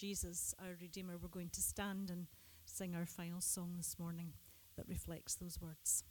Jesus, our Redeemer, we're going to stand and sing our final song this morning that reflects those words.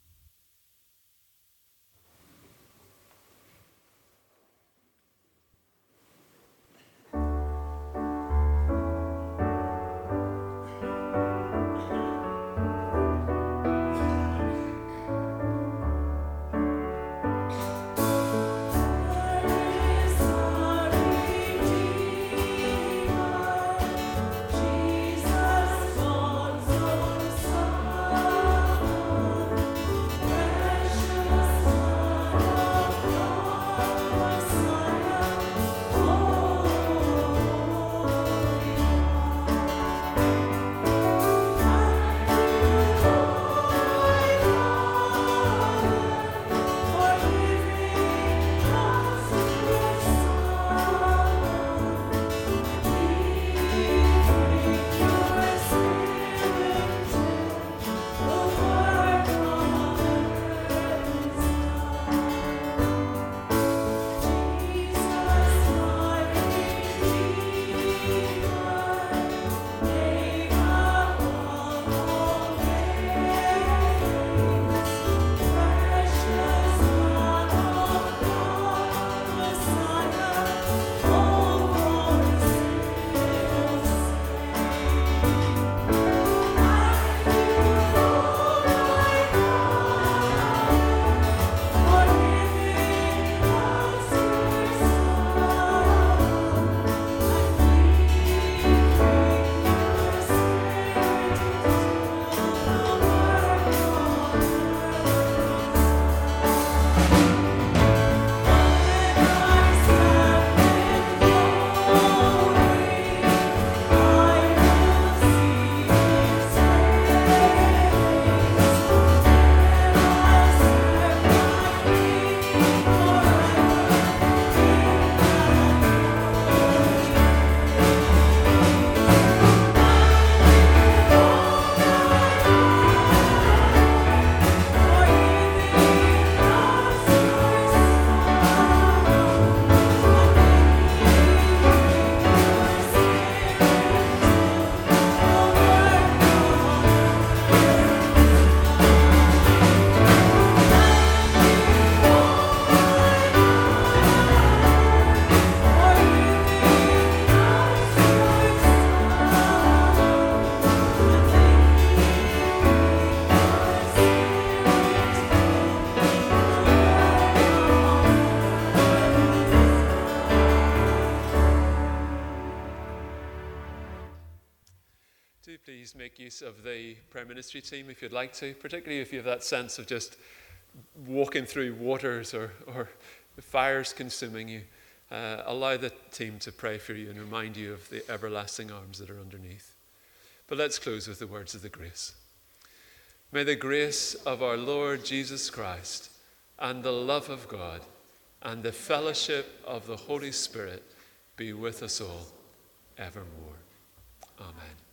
Of the prayer ministry team if you'd like to, particularly if you have that sense of just walking through waters or, or fires consuming you. Uh, allow the team to pray for you and remind you of the everlasting arms that are underneath. But let's close with the words of the grace. May the grace of our Lord Jesus Christ and the love of God and the fellowship of the Holy Spirit be with us all evermore. Amen.